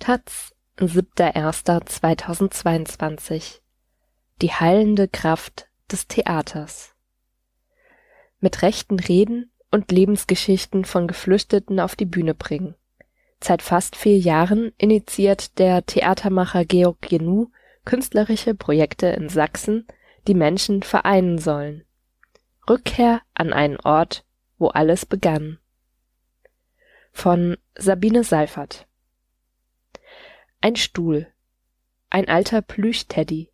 taz, 7.1.2022 Die heilende Kraft des Theaters Mit rechten Reden und Lebensgeschichten von Geflüchteten auf die Bühne bringen. Seit fast vier Jahren initiiert der Theatermacher Georg Genu künstlerische Projekte in Sachsen, die Menschen vereinen sollen. Rückkehr an einen Ort, wo alles begann. Von Sabine Seifert Ein Stuhl, ein alter Plüschteddy,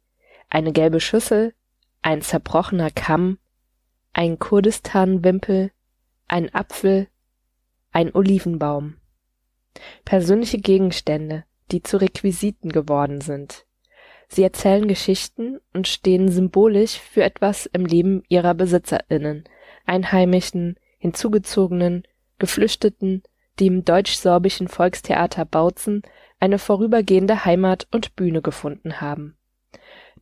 eine gelbe Schüssel, ein zerbrochener Kamm, ein Kurdistan-Wimpel, ein Apfel, ein Olivenbaum. Persönliche Gegenstände, die zu Requisiten geworden sind. Sie erzählen Geschichten und stehen symbolisch für etwas im Leben ihrer BesitzerInnen, Einheimischen, Hinzugezogenen, Geflüchteten, die im deutsch-sorbischen Volkstheater Bautzen eine vorübergehende Heimat und Bühne gefunden haben.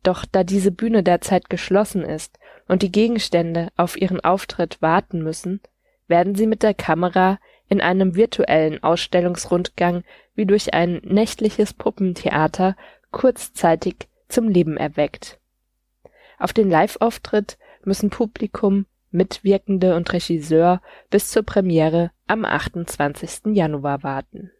Doch da diese Bühne derzeit geschlossen ist und die Gegenstände auf ihren Auftritt warten müssen, werden sie mit der Kamera in einem virtuellen Ausstellungsrundgang wie durch ein nächtliches Puppentheater kurzzeitig zum Leben erweckt. Auf den Live-Auftritt müssen Publikum, Mitwirkende und Regisseur bis zur Premiere am 28. Januar warten.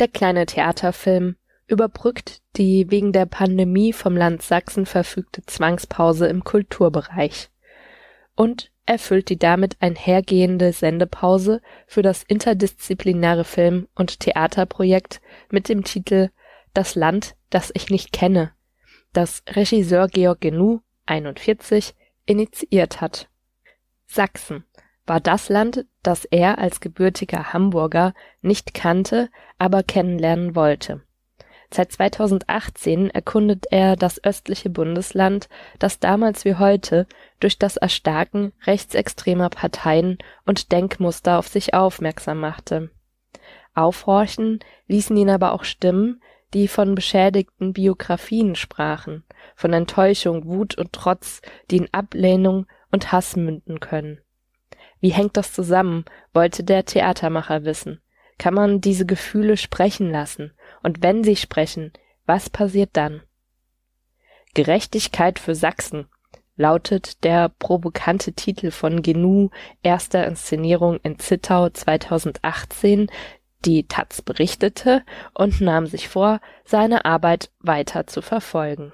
Der kleine Theaterfilm überbrückt die wegen der Pandemie vom Land Sachsen verfügte Zwangspause im Kulturbereich und erfüllt die damit einhergehende Sendepause für das interdisziplinäre Film- und Theaterprojekt mit dem Titel Das Land, das ich nicht kenne, das Regisseur Georg Genu, 41, initiiert hat. Sachsen war das Land, das er als gebürtiger Hamburger nicht kannte, aber kennenlernen wollte. Seit 2018 erkundet er das östliche Bundesland, das damals wie heute durch das Erstarken rechtsextremer Parteien und Denkmuster auf sich aufmerksam machte. Aufhorchen ließen ihn aber auch Stimmen, die von beschädigten Biografien sprachen, von Enttäuschung, Wut und Trotz, die in Ablehnung und Hass münden können. Wie hängt das zusammen, wollte der Theatermacher wissen. Kann man diese Gefühle sprechen lassen? Und wenn sie sprechen, was passiert dann? Gerechtigkeit für Sachsen lautet der provokante Titel von Genu erster Inszenierung in Zittau 2018, die taz berichtete und nahm sich vor, seine Arbeit weiter zu verfolgen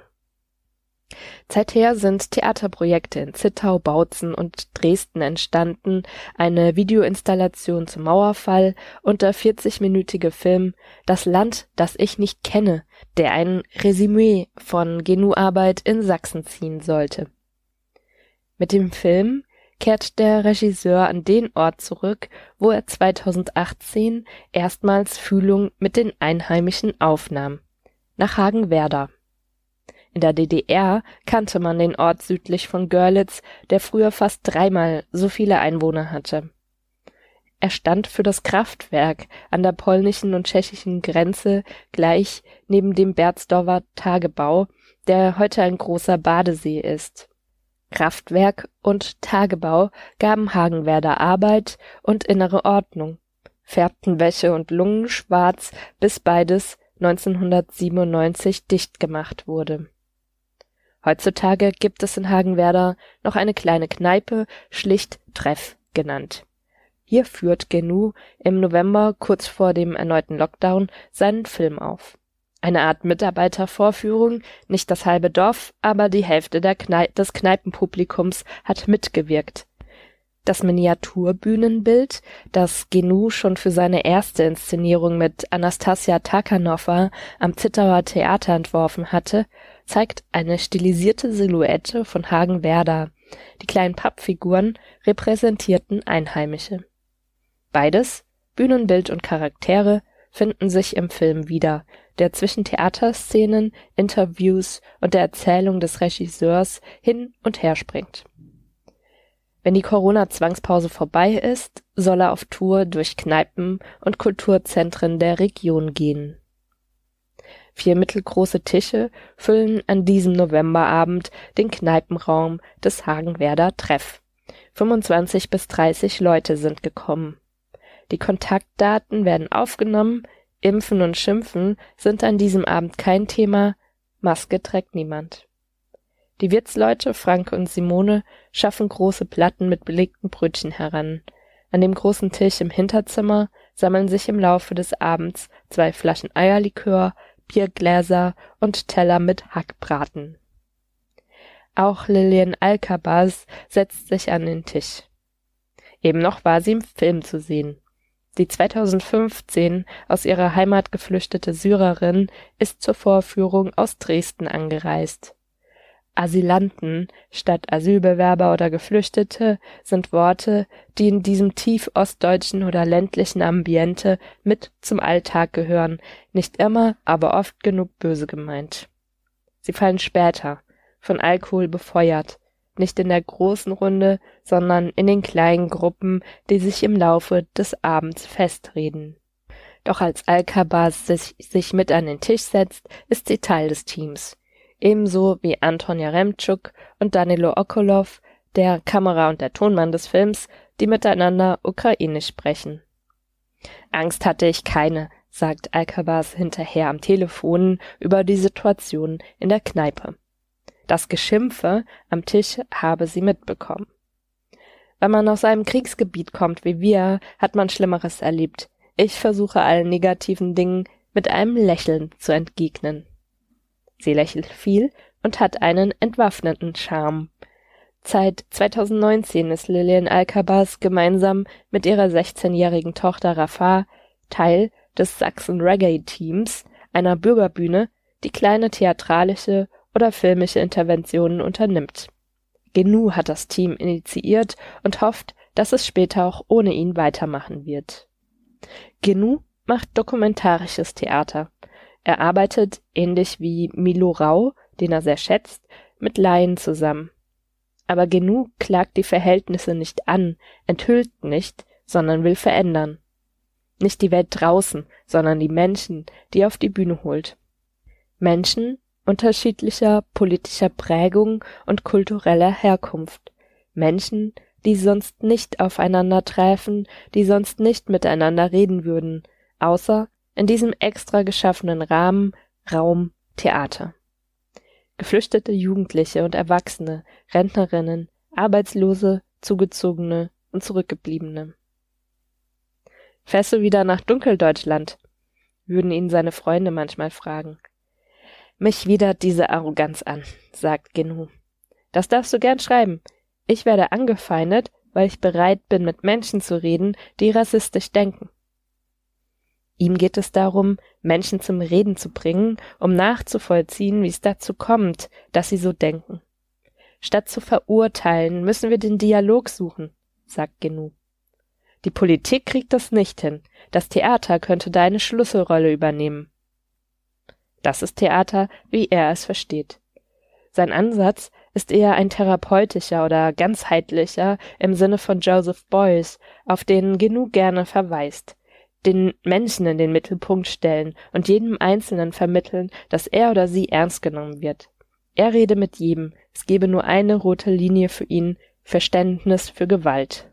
Seither sind Theaterprojekte in Zittau, Bautzen und Dresden entstanden, eine Videoinstallation zum Mauerfall und der 40-minütige Film Das Land, das ich nicht kenne, der ein Resümee von Genu-Arbeit in Sachsen ziehen sollte. Mit dem Film kehrt der Regisseur an den Ort zurück, wo er 2018 erstmals Fühlung mit den Einheimischen aufnahm, nach Hagenwerder in der DDR kannte man den Ort südlich von Görlitz, der früher fast dreimal so viele Einwohner hatte. Er stand für das Kraftwerk an der polnischen und tschechischen Grenze gleich neben dem Berzdorfer Tagebau, der heute ein großer Badesee ist. Kraftwerk und Tagebau gaben Hagenwerder Arbeit und innere Ordnung, färbten Wäsche und Lungen schwarz, bis beides 1997 dicht gemacht wurde Heutzutage gibt es in Hagenwerder noch eine kleine Kneipe, schlicht Treff genannt. Hier führt Genu im November kurz vor dem erneuten Lockdown seinen Film auf. Eine Art Mitarbeitervorführung, nicht das halbe Dorf, aber die Hälfte Knei des Kneipenpublikums hat mitgewirkt. Das Miniaturbühnenbild, das Genu schon für seine erste Inszenierung mit Anastasia Takanova am Zittauer Theater entworfen hatte, zeigt eine stilisierte Silhouette von Hagenwerder, die kleinen Pappfiguren repräsentierten Einheimische. Beides, Bühnenbild und Charaktere, finden sich im Film wieder, der zwischen Theaterszenen, Interviews und der Erzählung des Regisseurs hin und her springt. Wenn die Corona-Zwangspause vorbei ist, soll er auf Tour durch Kneipen und Kulturzentren der Region gehen Vier mittelgroße Tische füllen an diesem Novemberabend den Kneipenraum des Hagenwerder Treff. 25 bis 30 Leute sind gekommen. Die Kontaktdaten werden aufgenommen, Impfen und Schimpfen sind an diesem Abend kein Thema, Maske trägt niemand. Die Wirtsleute Frank und Simone schaffen große Platten mit belegten Brötchen heran. An dem großen Tisch im Hinterzimmer sammeln sich im Laufe des Abends zwei Flaschen Eierlikör, Biergläser und Teller mit Hackbraten. Auch Lillian Alcabaz setzt sich an den Tisch. Eben noch war sie im Film zu sehen. Die 2015 aus ihrer Heimat geflüchtete Syrerin ist zur Vorführung aus Dresden angereist. Asylanten statt Asylbewerber oder Geflüchtete sind Worte, die in diesem tief ostdeutschen oder ländlichen Ambiente mit zum Alltag gehören, nicht immer, aber oft genug böse gemeint. Sie fallen später, von Alkohol befeuert, nicht in der großen Runde, sondern in den kleinen Gruppen, die sich im Laufe des Abends festreden. Doch als Alcabas sich, sich mit an den Tisch setzt, ist sie Teil des Teams. Ebenso wie Anton Jaremtschuk und Danilo Okolov, der Kamera- und der Tonmann des Films, die miteinander ukrainisch sprechen. Angst hatte ich keine, sagt Alcabas hinterher am Telefon über die Situation in der Kneipe. Das Geschimpfe am Tisch habe sie mitbekommen. Wenn man aus einem Kriegsgebiet kommt wie wir, hat man Schlimmeres erlebt. Ich versuche allen negativen Dingen mit einem Lächeln zu entgegnen. Sie lächelt viel und hat einen entwaffneten Charme. Seit 2019 ist Lillian Alcabas gemeinsam mit ihrer 16-jährigen Tochter Rafa Teil des Sachsen Reggae Teams, einer Bürgerbühne, die kleine theatralische oder filmische Interventionen unternimmt. Genu hat das Team initiiert und hofft, dass es später auch ohne ihn weitermachen wird. Genu macht dokumentarisches Theater. Er arbeitet, ähnlich wie Milo Rau, den er sehr schätzt, mit Laien zusammen. Aber Genu klagt die Verhältnisse nicht an, enthüllt nicht, sondern will verändern. Nicht die Welt draußen, sondern die Menschen, die er auf die Bühne holt. Menschen, unterschiedlicher politischer Prägung und kultureller Herkunft, Menschen, die sonst nicht aufeinander träfen, die sonst nicht miteinander reden würden, außer in diesem extra geschaffenen Rahmen Raum Theater. Geflüchtete Jugendliche und Erwachsene, Rentnerinnen, Arbeitslose, Zugezogene und Zurückgebliebene. Fährst du wieder nach Dunkeldeutschland? würden ihn seine Freunde manchmal fragen. Mich widert diese Arroganz an, sagt Genu. Das darfst du gern schreiben. Ich werde angefeindet, weil ich bereit bin, mit Menschen zu reden, die rassistisch denken. Ihm geht es darum, Menschen zum Reden zu bringen, um nachzuvollziehen, wie es dazu kommt, dass sie so denken. Statt zu verurteilen, müssen wir den Dialog suchen, sagt Genu. Die Politik kriegt das nicht hin. Das Theater könnte da eine Schlüsselrolle übernehmen. Das ist Theater, wie er es versteht. Sein Ansatz ist eher ein therapeutischer oder ganzheitlicher im Sinne von Joseph Beuys, auf den genug gerne verweist. Den Menschen in den Mittelpunkt stellen und jedem Einzelnen vermitteln, dass er oder sie ernst genommen wird. Er rede mit jedem, es gebe nur eine rote Linie für ihn, Verständnis für Gewalt.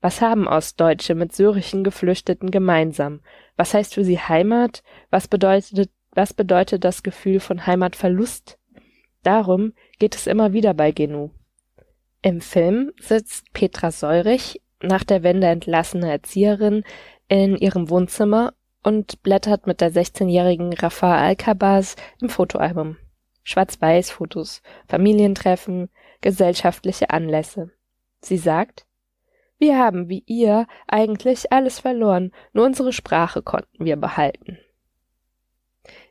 Was haben Ostdeutsche mit syrischen Geflüchteten gemeinsam? Was heißt für sie Heimat? Was bedeutet, was bedeutet das Gefühl von Heimatverlust? Darum geht es immer wieder bei Genu. Im Film sitzt Petra Seurich, nach der Wende entlassene Erzieherin, in ihrem Wohnzimmer und blättert mit der 16-jährigen Rafa Alcabas im Fotoalbum. Schwarz-Weiß-Fotos, Familientreffen, gesellschaftliche Anlässe. Sie sagt, wir haben wie ihr eigentlich alles verloren, nur unsere Sprache konnten wir behalten.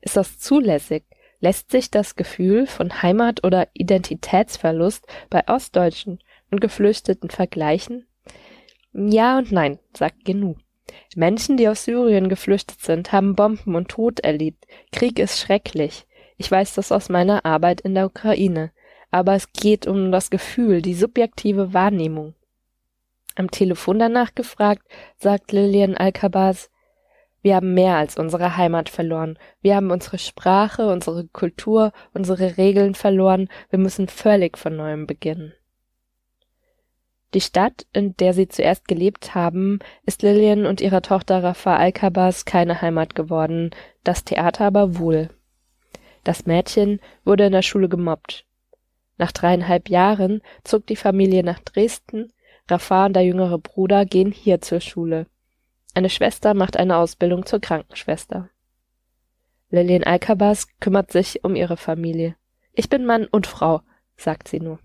Ist das zulässig? Lässt sich das Gefühl von Heimat- oder Identitätsverlust bei Ostdeutschen und Geflüchteten vergleichen? Ja und nein, sagt Genu. Menschen, die aus Syrien geflüchtet sind, haben Bomben und Tod erlebt. Krieg ist schrecklich. Ich weiß das aus meiner Arbeit in der Ukraine. Aber es geht um das Gefühl, die subjektive Wahrnehmung. Am Telefon danach gefragt, sagt Lilian Alcabas, wir haben mehr als unsere Heimat verloren. Wir haben unsere Sprache, unsere Kultur, unsere Regeln verloren. Wir müssen völlig von neuem beginnen. Die Stadt, in der sie zuerst gelebt haben, ist Lillian und ihrer Tochter Rafa Alcabas keine Heimat geworden, das Theater aber wohl. Das Mädchen wurde in der Schule gemobbt. Nach dreieinhalb Jahren zog die Familie nach Dresden, Rafa und der jüngere Bruder gehen hier zur Schule. Eine Schwester macht eine Ausbildung zur Krankenschwester. Lillian Alcabas kümmert sich um ihre Familie. Ich bin Mann und Frau, sagt sie nur.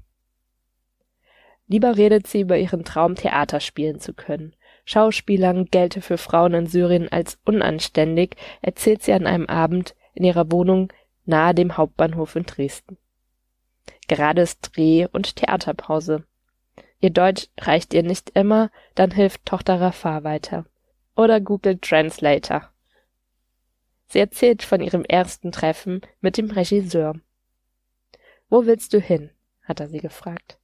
Lieber redet sie über ihren Traum, Theater spielen zu können. Schauspielern gelte für Frauen in Syrien als unanständig, erzählt sie an einem Abend in ihrer Wohnung nahe dem Hauptbahnhof in Dresden. Gerade ist Dreh- und Theaterpause. Ihr Deutsch reicht ihr nicht immer, dann hilft Tochter Rafar weiter. Oder Google Translator. Sie erzählt von ihrem ersten Treffen mit dem Regisseur. Wo willst du hin? hat er sie gefragt.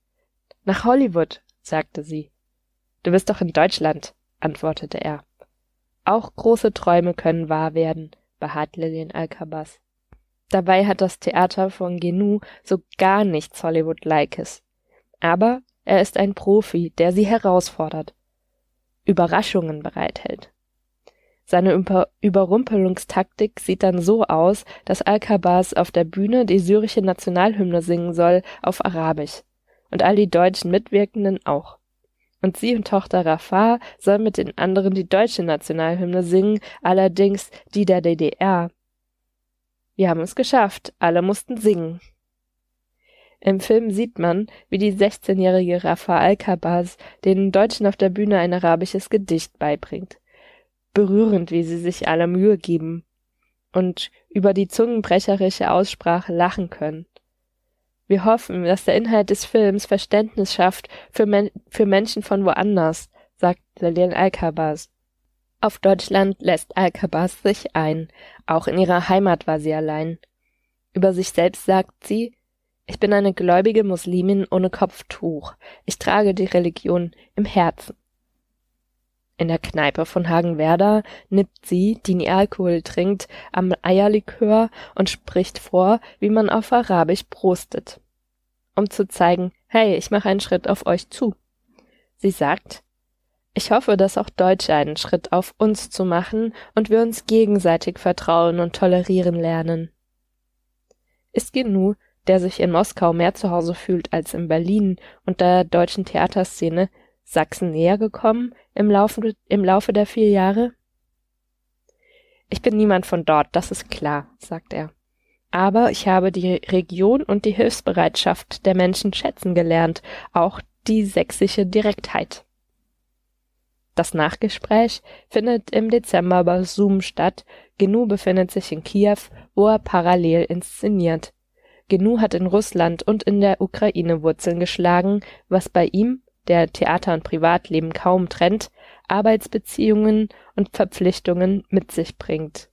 Nach Hollywood, sagte sie. Du bist doch in Deutschland, antwortete er. Auch große Träume können wahr werden, beharrt Lillian Alcabas. Dabei hat das Theater von Genou so gar nichts Hollywood-likes. Aber er ist ein Profi, der sie herausfordert, Überraschungen bereithält. Seine Über Überrumpelungstaktik sieht dann so aus, dass Alcabas auf der Bühne die syrische Nationalhymne singen soll auf Arabisch und all die deutschen Mitwirkenden auch. Und sie und Tochter Rafah soll mit den anderen die deutsche Nationalhymne singen, allerdings die der DDR. Wir haben es geschafft, alle mussten singen. Im Film sieht man, wie die 16-jährige Rafa Alcabas den Deutschen auf der Bühne ein arabisches Gedicht beibringt. Berührend, wie sie sich alle Mühe geben und über die zungenbrecherische Aussprache lachen können. Wir hoffen, dass der Inhalt des Films Verständnis schafft für, Men für Menschen von woanders, sagt Lilian Alcabas. Auf Deutschland lässt Alcabas sich ein. Auch in ihrer Heimat war sie allein. Über sich selbst sagt sie, ich bin eine gläubige Muslimin ohne Kopftuch. Ich trage die Religion im Herzen. In der Kneipe von Hagenwerder nippt sie, die nie Alkohol trinkt, am Eierlikör und spricht vor, wie man auf Arabisch prostet. Um zu zeigen, hey, ich mache einen Schritt auf euch zu. Sie sagt, ich hoffe, dass auch Deutsche einen Schritt auf uns zu machen und wir uns gegenseitig vertrauen und tolerieren lernen. Ist Genu, der sich in Moskau mehr zu Hause fühlt als in Berlin und der deutschen Theaterszene, Sachsen näher gekommen im Laufe, im Laufe der vier Jahre? Ich bin niemand von dort, das ist klar, sagt er. Aber ich habe die Region und die Hilfsbereitschaft der Menschen schätzen gelernt, auch die sächsische Direktheit. Das Nachgespräch findet im Dezember bei Zoom statt. Genu befindet sich in Kiew, wo er parallel inszeniert. Genu hat in Russland und in der Ukraine Wurzeln geschlagen, was bei ihm, der Theater und Privatleben kaum trennt, Arbeitsbeziehungen und Verpflichtungen mit sich bringt.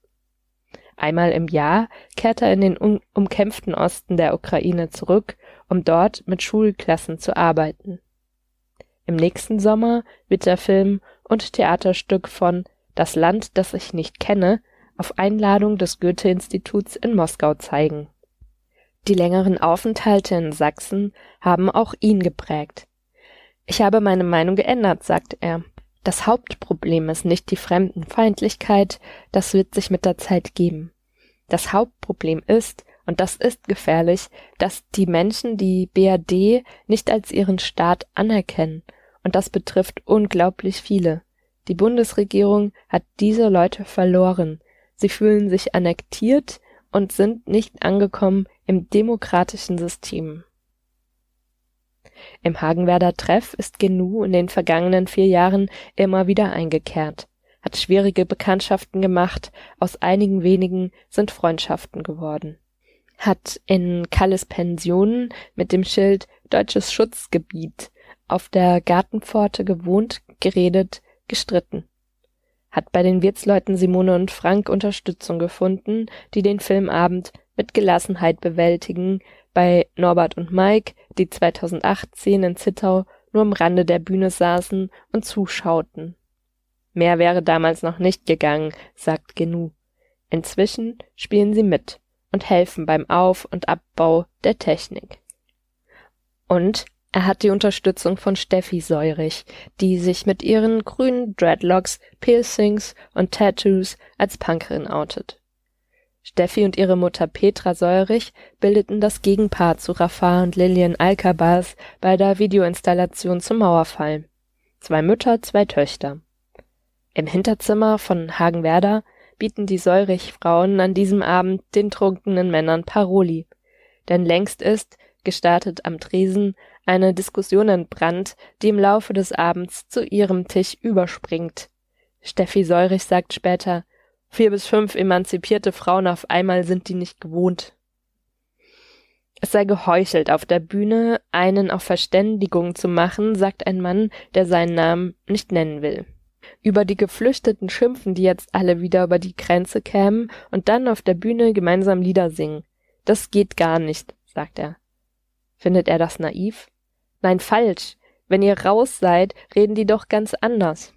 Einmal im Jahr kehrt er in den umkämpften Osten der Ukraine zurück, um dort mit Schulklassen zu arbeiten. Im nächsten Sommer wird der Film und Theaterstück von Das Land, das ich nicht kenne auf Einladung des Goethe-Instituts in Moskau zeigen. Die längeren Aufenthalte in Sachsen haben auch ihn geprägt. Ich habe meine Meinung geändert, sagt er. Das Hauptproblem ist nicht die Fremdenfeindlichkeit, das wird sich mit der Zeit geben. Das Hauptproblem ist, und das ist gefährlich, dass die Menschen die BRD nicht als ihren Staat anerkennen und das betrifft unglaublich viele. Die Bundesregierung hat diese Leute verloren. Sie fühlen sich annektiert und sind nicht angekommen im demokratischen System. Im Hagenwerder Treff ist Genu in den vergangenen vier Jahren immer wieder eingekehrt, hat schwierige Bekanntschaften gemacht, aus einigen wenigen sind Freundschaften geworden. Hat in Kalles Pensionen mit dem Schild Deutsches Schutzgebiet auf der Gartenpforte gewohnt, geredet, gestritten. Hat bei den Wirtsleuten Simone und Frank Unterstützung gefunden, die den Filmabend mit Gelassenheit bewältigen, bei Norbert und Mike, die 2018 in Zittau nur am Rande der Bühne saßen und zuschauten. Mehr wäre damals noch nicht gegangen, sagt Genu. Inzwischen spielen sie mit und helfen beim Auf- und Abbau der Technik. Und Er hat die Unterstützung von Steffi Seurich, die sich mit ihren grünen Dreadlocks, Piercings und Tattoos als Punkerin outet. Steffi und ihre Mutter Petra Seurich bildeten das Gegenpart zu Rafah und Lillian Alcabas bei der Videoinstallation zum Mauerfall. Zwei Mütter, zwei Töchter. Im Hinterzimmer von Hagenwerder bieten die Seurich-Frauen an diesem Abend den trunkenen Männern Paroli. Denn längst ist, gestartet am Tresen, eine Diskussion entbrannt, die im Laufe des Abends zu ihrem Tisch überspringt. Steffi Seurich sagt später, vier bis fünf emanzipierte Frauen auf einmal sind die nicht gewohnt. Es sei geheuchelt, auf der Bühne einen auf Verständigung zu machen, sagt ein Mann, der seinen Namen nicht nennen will. Über die Geflüchteten schimpfen, die jetzt alle wieder über die Grenze kämen und dann auf der Bühne gemeinsam Lieder singen. Das geht gar nicht, sagt er. Findet er das naiv? Nein, falsch. Wenn ihr raus seid, reden die doch ganz anders.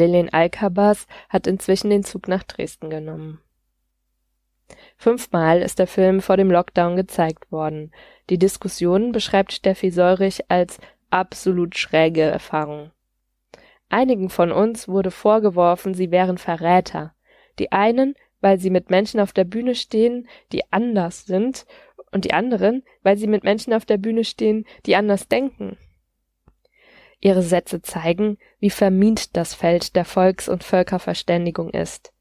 Lilian Alkabas hat inzwischen den Zug nach Dresden genommen. Fünfmal ist der Film vor dem Lockdown gezeigt worden. Die Diskussion beschreibt Steffi Seurich als absolut schräge Erfahrung. Einigen von uns wurde vorgeworfen, sie wären Verräter. Die einen, weil sie mit Menschen auf der Bühne stehen, die anders sind und die anderen, weil sie mit Menschen auf der Bühne stehen, die anders denken. Ihre Sätze zeigen, wie vermint das Feld der Volks- und Völkerverständigung ist.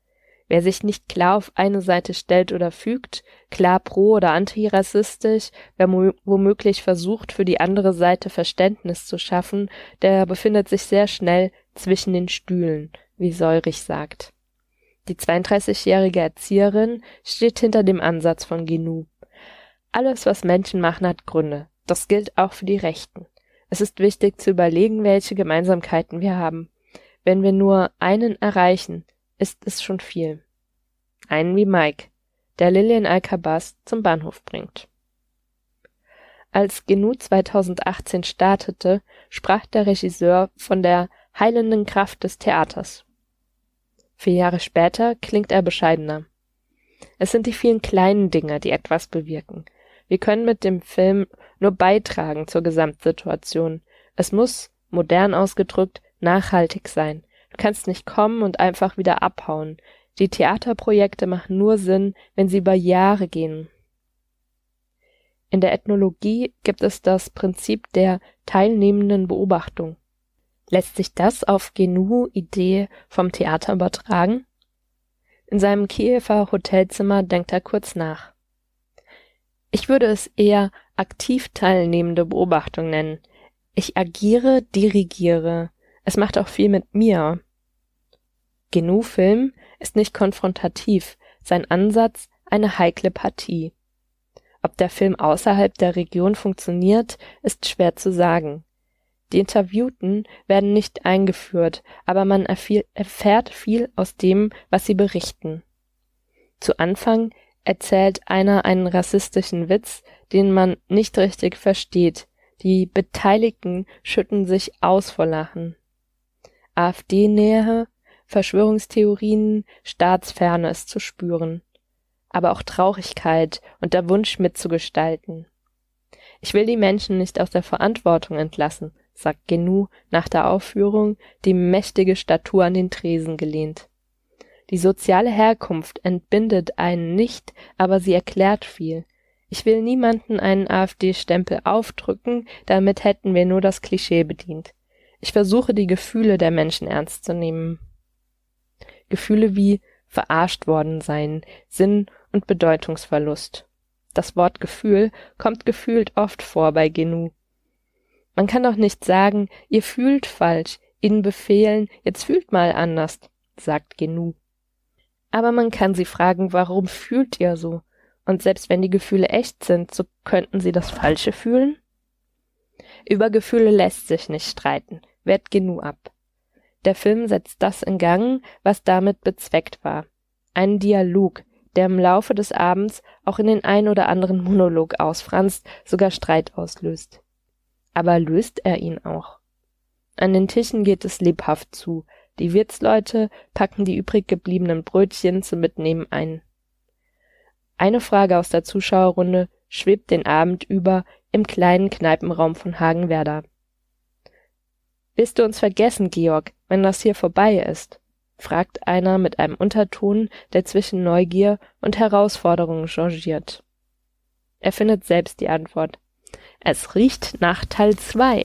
Wer sich nicht klar auf eine Seite stellt oder fügt, klar pro- oder antirassistisch, wer womöglich versucht, für die andere Seite Verständnis zu schaffen, der befindet sich sehr schnell zwischen den Stühlen, wie Seurich sagt. Die 32-jährige Erzieherin steht hinter dem Ansatz von Genou. Alles, was Menschen machen, hat Gründe. Das gilt auch für die Rechten. Es ist wichtig zu überlegen, welche Gemeinsamkeiten wir haben. Wenn wir nur einen erreichen, ist es schon viel. Einen wie Mike, der Lillian Alcabas zum Bahnhof bringt. Als Genu 2018 startete, sprach der Regisseur von der heilenden Kraft des Theaters. Vier Jahre später klingt er bescheidener. Es sind die vielen kleinen Dinge, die etwas bewirken. Wir können mit dem Film nur beitragen zur Gesamtsituation. Es muss, modern ausgedrückt, nachhaltig sein. Du kannst nicht kommen und einfach wieder abhauen. Die Theaterprojekte machen nur Sinn, wenn sie über Jahre gehen. In der Ethnologie gibt es das Prinzip der teilnehmenden Beobachtung. Lässt sich das auf Genu Idee vom Theater übertragen? In seinem Kiewer Hotelzimmer denkt er kurz nach. Ich würde es eher aktiv teilnehmende Beobachtung nennen. Ich agiere, dirigiere. Es macht auch viel mit mir. Genu-Film ist nicht konfrontativ, sein Ansatz eine heikle Partie. Ob der Film außerhalb der Region funktioniert, ist schwer zu sagen. Die Interviewten werden nicht eingeführt, aber man erfährt viel aus dem, was sie berichten. Zu Anfang erzählt einer einen rassistischen Witz, den man nicht richtig versteht. Die Beteiligten schütten sich aus vor Lachen. AfD-Nähe, Verschwörungstheorien, Staatsferne ist zu spüren. Aber auch Traurigkeit und der Wunsch mitzugestalten. Ich will die Menschen nicht aus der Verantwortung entlassen, sagt Genu nach der Aufführung, die mächtige Statur an den Tresen gelehnt. Die soziale Herkunft entbindet einen nicht, aber sie erklärt viel. Ich will niemanden einen AfD-Stempel aufdrücken, damit hätten wir nur das Klischee bedient. Ich versuche die Gefühle der Menschen ernst zu nehmen. Gefühle wie verarscht worden sein, Sinn und Bedeutungsverlust. Das Wort Gefühl kommt gefühlt oft vor bei Genu. Man kann doch nicht sagen, ihr fühlt falsch, ihnen befehlen, jetzt fühlt mal anders, sagt Genu. Aber man kann sie fragen, warum fühlt ihr so? Und selbst wenn die Gefühle echt sind, so könnten sie das Falsche fühlen? Über Gefühle lässt sich nicht streiten, wehrt genug ab. Der Film setzt das in Gang, was damit bezweckt war. Einen Dialog, der im Laufe des Abends auch in den ein oder anderen Monolog ausfranst, sogar Streit auslöst. Aber löst er ihn auch? An den Tischen geht es lebhaft zu, die Wirtsleute packen die übrig gebliebenen Brötchen zum Mitnehmen ein. Eine Frage aus der Zuschauerrunde schwebt den Abend über im kleinen Kneipenraum von Hagenwerder. Willst du uns vergessen, Georg, wenn das hier vorbei ist? fragt einer mit einem Unterton, der zwischen Neugier und Herausforderung changiert. Er findet selbst die Antwort. Es riecht nach Teil zwei.